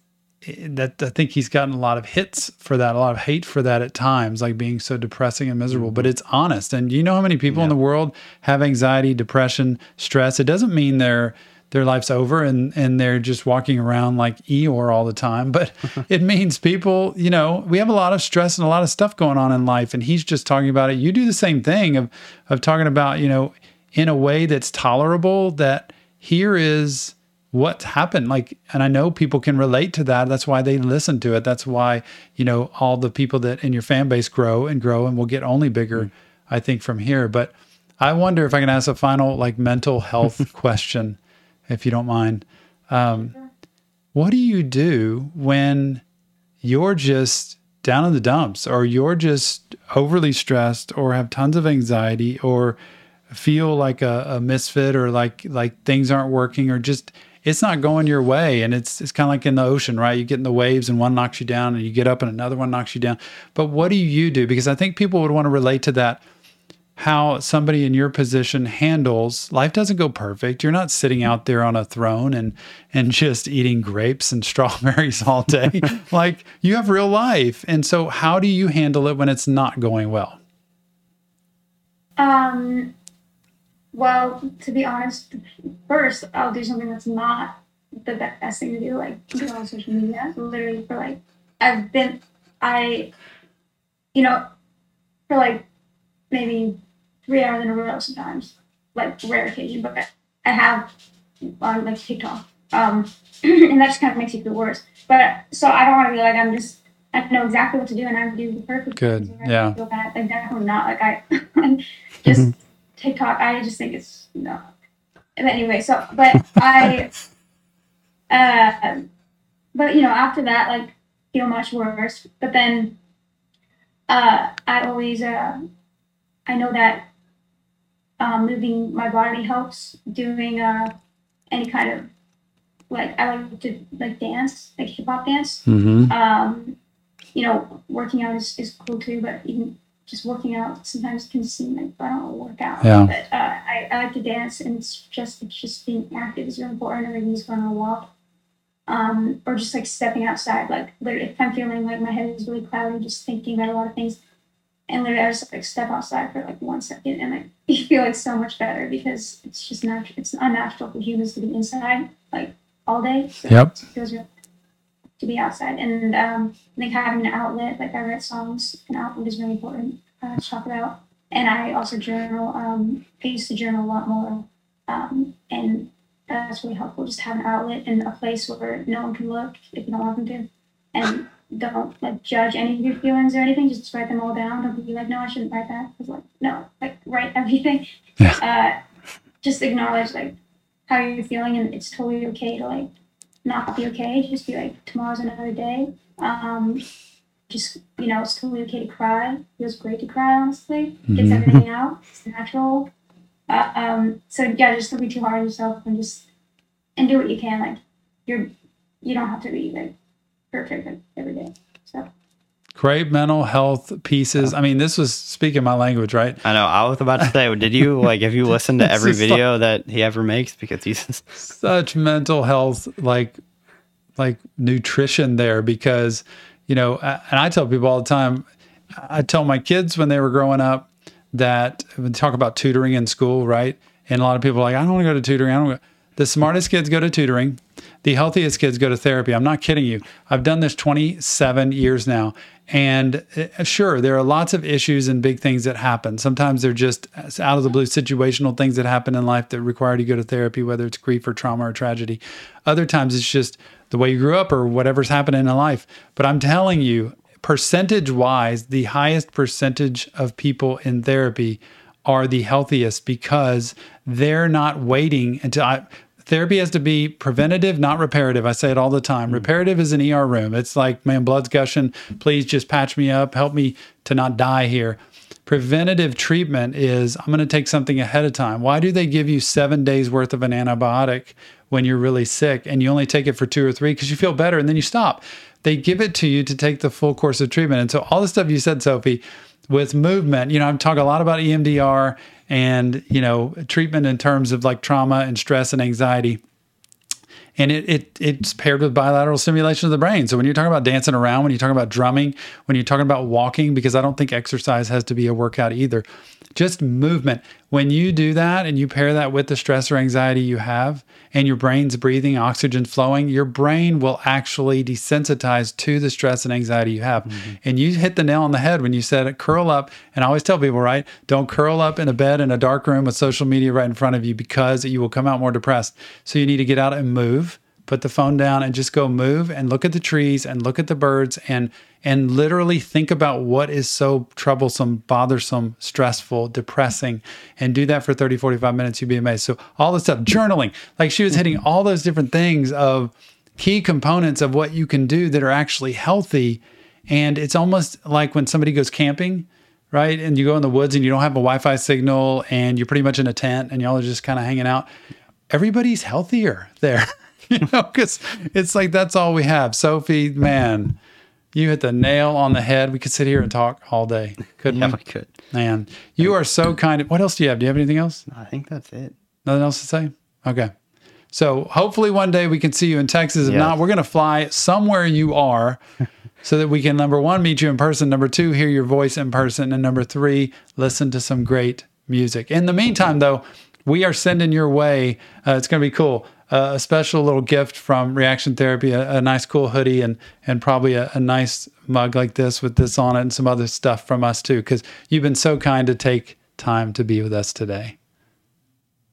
that I think he's gotten a lot of hits for that, a lot of hate for that at times, like being so depressing and miserable. But mm-hmm. it's honest. And you know how many people in the world have anxiety, depression, stress? It doesn't mean their their life's over and and they're just walking around like Eeyore all the time. But it means people, you know, we have a lot of stress and a lot of stuff going on in life. And he's just talking about it. You do the same thing of of talking about, you know, in a way that's tolerable. That here is what's happened? Like and i know people can relate to that. That's why they listen to it. That's why you know all the people that in your fan base grow and grow and will get only bigger i think from here. But i wonder if i can ask a final like mental health question if you don't mind. Um, what do you do when you're just down in the dumps or you're just overly stressed or have tons of anxiety or feel like a, a misfit or like like things aren't working or just it's not going your way and it's it's kind of like in the ocean right? You get in the waves and one knocks you down and you get up and another one knocks you down. But what do you do? Because i think people would want to relate to that how somebody in your position handles life doesn't go perfect. You're not sitting out there on a throne and and just eating grapes and strawberries all day. Like you have real life. And so how do you handle it when it's not going well? Um, well, to be honest, first I'll do something that's not the best thing to do, like go on social media. Literally, for like, I've been, I, you know, for like maybe three hours in a row sometimes, like rare occasion, but I have on like TikTok. Um, and that just kind of makes you feel worse. But so I don't want to be like I'm just I know exactly what to do and I do the perfect. Good, things, and I yeah. Feel bad. Like definitely not. Like I just TikTok. I just think it's no. But anyway, so but I, uh, but you know after that like feel much worse. But then, uh, I always uh, I know that um, moving my body helps. Doing uh, any kind of like I like to like dance, like hip hop dance. Mm-hmm. Um, you know, working out is, is cool too, but even just working out sometimes can seem like I don't work out. Yeah. But uh, I, I like to dance, and it's just it's just being active is really important. Or maybe just going on a walk, um, or just like stepping outside. Like literally, if I'm feeling like my head is really cloudy, just thinking about a lot of things, and literally I just like step outside for like one second, and like you feel like so much better because it's just natural. It's unnatural for humans to be inside like all day. So Yep. It feels real to be outside, and um, I think having an outlet, like I write songs, an outlet is really important uh, to talk about. And I also journal. Um, I used to journal a lot more, um, and that's really helpful. Just have an outlet and a place where no one can look if you don't want them to, and don't like judge any of your feelings or anything. Just write them all down. Don't be like, no, I shouldn't write that. It's like, no, like write everything. Uh, just acknowledge like how you're feeling, and it's totally okay to like not be okay. Just be like, tomorrow's another day. Um, just you know, it's totally okay to cry. It feels great to cry. Honestly, gets Mhm. everything out. It's natural. Uh, um, so yeah, just don't be too hard on yourself and just and do what you can. Like you're, you don't have to be like perfect like, every day. Great mental health pieces. I mean, this was speaking my language, right? I know. I was about to say, did you like? Have you listened to every video that he ever makes? Because he's such mental health like like nutrition there because you know and i tell people all the time i tell my kids when they were growing up that we talk about tutoring in school right and a lot of people are like i don't want to go to tutoring i don't wanna-" the smartest kids go to tutoring the healthiest kids go to therapy. I'm not kidding you. I've done this 27 years now. And uh, sure there are lots of issues and big things that happen. Sometimes they're just out of the blue situational things that happen in life that require you to go to therapy whether it's grief or trauma or tragedy. Other times it's just the way you grew up or whatever's happening in life. But i'm telling you percentage wise the highest percentage of people in therapy are the healthiest because they're not waiting until I, therapy has to be preventative, not reparative. I say it all the time. Reparative is an ER room. It's like, man, blood's gushing. Please just patch me up. Help me to not die here. Preventative treatment is I'm going to take something ahead of time. Why do they give you seven days worth of an antibiotic when you're really sick and you only take it for two or three because you feel better and then you stop? They give it to you to take the full course of treatment. And so all the stuff you said, Sophie, with movement, you know, I'm talking a lot about EMDR and, you know, treatment in terms of like trauma and stress and anxiety and it, it it's paired with bilateral stimulation of the brain. So when you're talking about dancing around, when you're talking about drumming, when you're talking about walking, because I don't think exercise has to be a workout either, just movement. When you do that and you pair that with the stress or anxiety you have, and your brain's breathing, oxygen flowing, your brain will actually desensitize to the stress and anxiety you have. Mm-hmm. And you hit the nail on the head when you said curl up. And I always tell people, right? Don't curl up in a bed in a dark room with social media right in front of you because you will come out more depressed. So you need to get out and move put the phone down and just go move and look at the trees and look at the birds and and literally think about what is so troublesome bothersome stressful depressing and do that for 30 45 minutes you'd be amazed. So all this stuff journaling like she was hitting all those different things of key components of what you can do that are actually healthy. And it's almost like when somebody goes camping right? And you go in the woods and you don't have a wi-fi signal and you're pretty much in a tent and y'all are just kind of hanging out. Everybody's healthier there you know, because it's like that's all we have. Sophie, man, you hit the nail on the head. We could sit here and talk all day, couldn't yeah, we? we could. Man, you are so kind. What else do you have? Do you have anything else? I think that's it. Nothing else to say? Okay. So hopefully one day we can see you in Texas. If Yes. not, we're going to fly somewhere you are so that we can, number one, meet you in person. Number two, hear your voice in person. And number three, listen to some great music. In the meantime, though, we are sending your way, uh, it's going to be cool, a special little gift from Reaction Therapy, a, a nice cool hoodie, and and probably a, a, nice mug like this with this on it, and some other stuff from us too, because you've been so kind to take time to be with us today.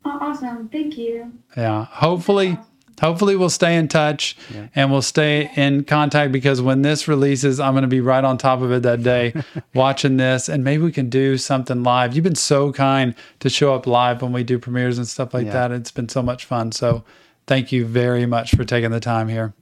Oh, awesome! Thank you. Yeah, hopefully. Hopefully, we'll stay in touch yeah. and we'll stay in contact because when this releases, I'm going to be right on top of it that day watching this. And maybe we can do something live. You've been so kind to show up live when we do premieres and stuff like yeah. that. It's been so much fun. So, thank you very much for taking the time here.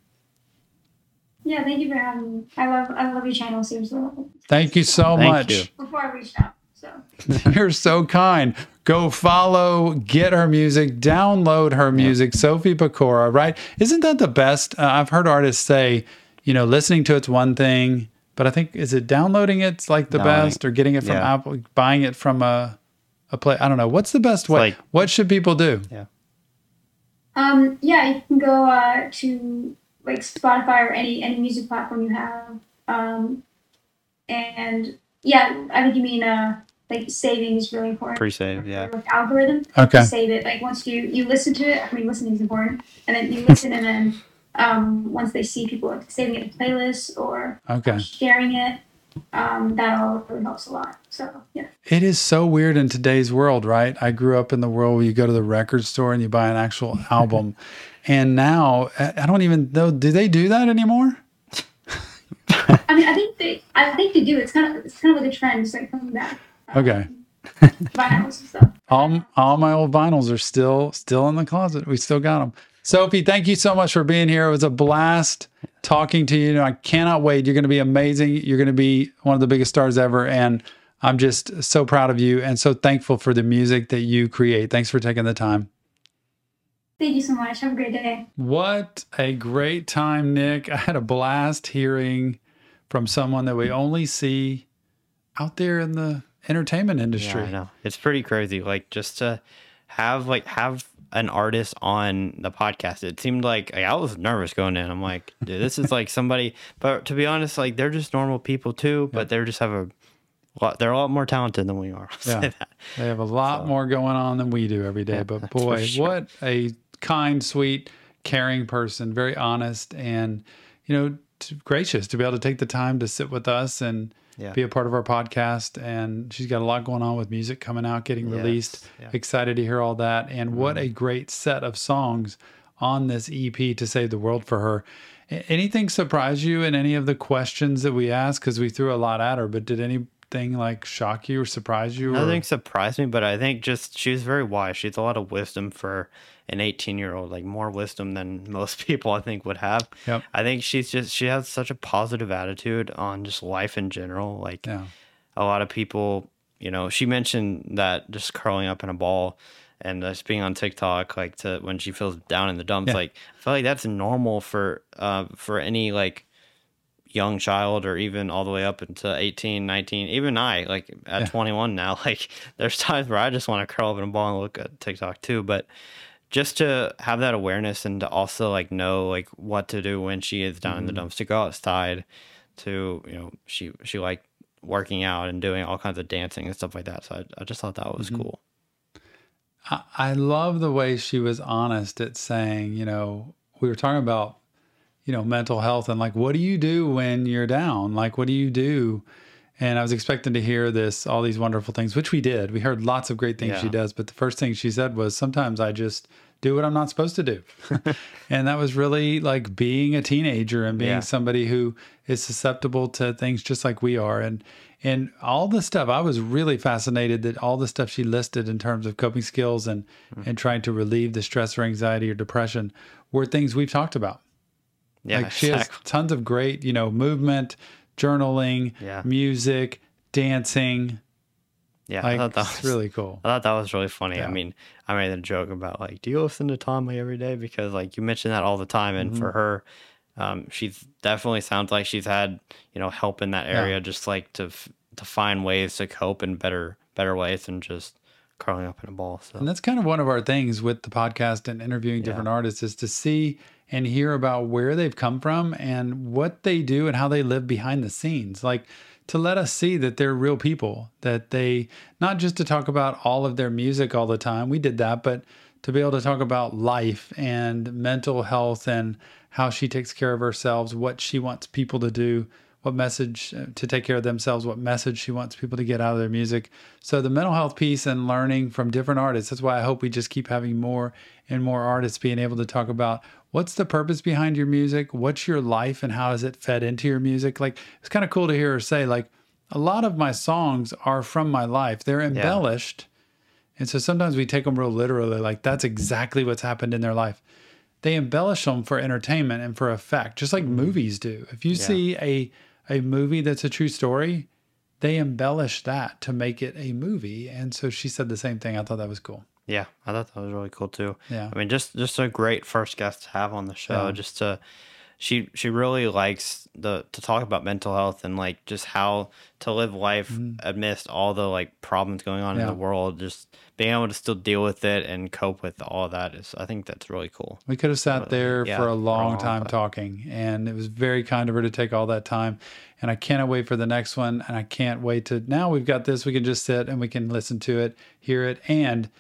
Yeah, thank you for having me. I love I love your channel seriously. Thank you so thank much. You. Before I reached out. So you're so kind. Go follow, get her music, download her music, yeah. Sophie Pecora, right? Isn't that the best? Uh, I've heard artists say, you know, listening to it's one thing, but I think is it downloading it's like the best or getting it from yeah. Apple, buying it from a a play. I don't know. What's the best it's way? Like, what should people do? Yeah. Um, yeah, you can go uh, to like Spotify or any any music platform you have. Um, and yeah, I think you mean uh, like saving is really important. Pre-save, yeah. Like algorithm. Okay. Save it. Like once you you listen to it, I mean listening is important, and then you listen, and then um, once they see people like saving it to playlists or okay. sharing it, um, that all really helps a lot. So yeah. It is so weird in today's world, right? I grew up in the world where you go to the record store and you buy an actual album, and now I don't even know. Do they do that anymore? I mean, I think they, I think they do. It's kind of, it's kind of like a trend, it's like coming back. Okay. vinyls. All, all my old vinyls are still, still in the closet. We still got them. Sophie, thank you so much for being here. It was a blast talking to you. I cannot wait. You're going to be amazing. You're going to be one of the biggest stars ever. And I'm just so proud of you and so thankful for the music that you create. Thanks for taking the time. Thank you so much. Have a great day. What a great time, Nick. I had a blast hearing from someone that we only see out there in the entertainment industry. Yeah, I know. It's pretty crazy. Like just to have like have an artist on the podcast. It seemed like, like I was nervous going in. I'm like, dude, this is like somebody. But to be honest, like they're just normal people too. But yeah. they just have a lot. They're a lot more talented than we are. Yeah, they have a lot so, more going on than we do every day. Yeah, but boy, sure. what a kind, sweet, caring person. Very honest and you know gracious to be able to take the time to sit with us and yeah. be a part of our podcast. And she's got a lot going on with music coming out, getting released. Yeah. Excited to hear all that. And mm-hmm. what a great set of songs on this EP to save the world for her. Anything surprise you in any of the questions that we asked? Because we threw a lot at her, but did anything like shock you or surprise you? Nothing surprised me, but I think just she was very wise. She has a lot of wisdom for an 18 year old like more wisdom than most people i think would have yep. i think she's just she has such a positive attitude on just life in general like yeah. a lot of people you know she mentioned that just curling up in a ball and just being on tiktok like to when she feels down in the dumps yeah. like i feel like that's normal for uh for any like young child or even all the way up into 18 19 even i like at yeah. 21 now like there's times where i just want to curl up in a ball and look at tiktok too but just to have that awareness and to also like know like what to do when she is down mm-hmm. in the mm-hmm. dumps to go outside to you know she she like working out and doing all kinds of dancing and stuff like that so i, I just thought that was mm-hmm. cool I, I love the way she was honest at saying you know we were talking about you know mental health and like what do you do when you're down like what do you do and I was expecting to hear this, all these wonderful things, which we did. We heard lots of great things yeah. she does. But the first thing she said was, sometimes I just do what I'm not supposed to do. and that was really like being a teenager and being yeah. somebody who is susceptible to things just like we are. And, and all the stuff, I was really fascinated that all the stuff she listed in terms of coping skills and, mm-hmm. and trying to relieve the stress or anxiety or depression were things we've talked about. Yeah, like she exactly. has tons of great, you know, movement, journaling, yeah. music, dancing. Yeah, like, I thought that was really cool. I thought that was really funny. Yeah. I mean, I made a joke about like, do you listen to Tommy every day? Because like you mention that all the time, and mm-hmm. for her, um, she's definitely sounds like she's had you know help in that area, yeah. just like to to find ways to cope in better better ways than just curling up in a ball. So, and that's kind of one of our things with the podcast and interviewing different artists is to see and hear about where they've come from and what they do and how they live behind the scenes. Like to let us see that they're real people, that they, not just to talk about all of their music all the time, we did that, but to be able to talk about life and mental health and how she takes care of herself, what she wants people to do, what message uh, to take care of themselves, what message she wants people to get out of their music. So the mental health piece and learning from different artists. That's why I hope we just keep having more and more artists being able to talk about what's the purpose behind your music, what's your life, and how is it fed into your music. Like it's kind of cool to hear her say, like, a lot of my songs are from my life. They're embellished. And so sometimes we take them real literally, like that's exactly what's happened in their life. They embellish them for entertainment and for effect, just like mm-hmm. movies do. If you see a a movie that's a true story, they embellish that to make it a movie. And so she said the same thing. I thought that was cool. Yeah, I thought that was really cool too. Yeah. I mean, just just a great first guest to have on the show. Yeah. Just to, she she really likes the to talk about mental health and like just how to live life amidst all the like problems going on in Mm-hmm. The world. Just being able to still deal with it and cope with all that is, I think that's really cool. We could have sat there yeah, for a long time. talking, and it was very kind of her to take all that time. And I cannot wait for the next one. And I can't wait to now we've got this. We can just sit and we can listen to it, hear it, and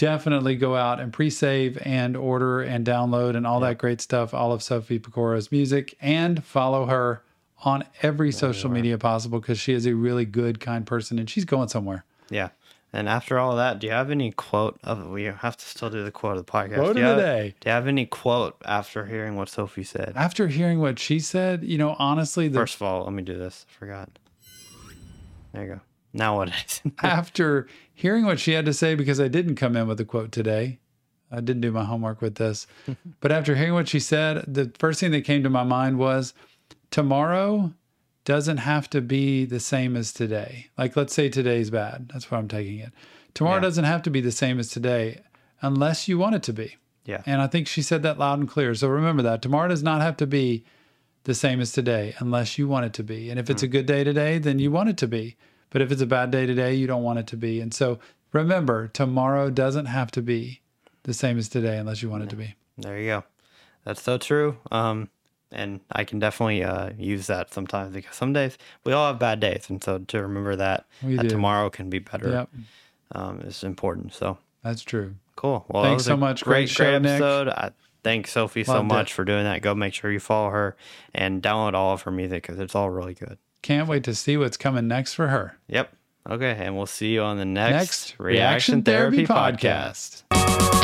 definitely go out and pre-save and order and download and all that great stuff. All of Sophie Pecora's music and follow her on every social media possible because she is a really good, kind person and she's going somewhere. Yeah. And after all that, do you have any quote of we have to still do the quote of the podcast? Quote do you of the have- day. Do you have any quote after hearing what Sophie said? After hearing what she said, you know, honestly, the First of all, let me do this. I forgot. There you go. Now what is it? after hearing what she had to say, because I didn't come in with a quote today, I didn't do my homework with this, but after hearing what she said, the first thing that came to my mind was tomorrow doesn't have to be the same as today. Like, let's say today's bad. That's where I'm taking it. Tomorrow Yeah. doesn't have to be the same as today unless you want it to be. Yeah. And I think she said that loud and clear. So remember that tomorrow does not have to be the same as today unless you want it to be. And if it's hmm. a good day today, then you want it to be. But if it's a bad day today, you don't want it to be. And so remember, tomorrow doesn't have to be the same as today unless you want it to be. There you go. That's so true. Um, and I can definitely uh, use that sometimes because some days we all have bad days, and so to remember that, that tomorrow can be better Yep, um, is important. So that's true. cool. Well, Thanks so much. Great, Great great show, Nick. episode. I thank Sophie so Loved it. much for doing that. Go make sure you follow her and download all of her music because it's all really good. Can't wait to see what's coming next for her. Yep. Okay, and we'll see you on the next, Next Reaction Therapy podcast.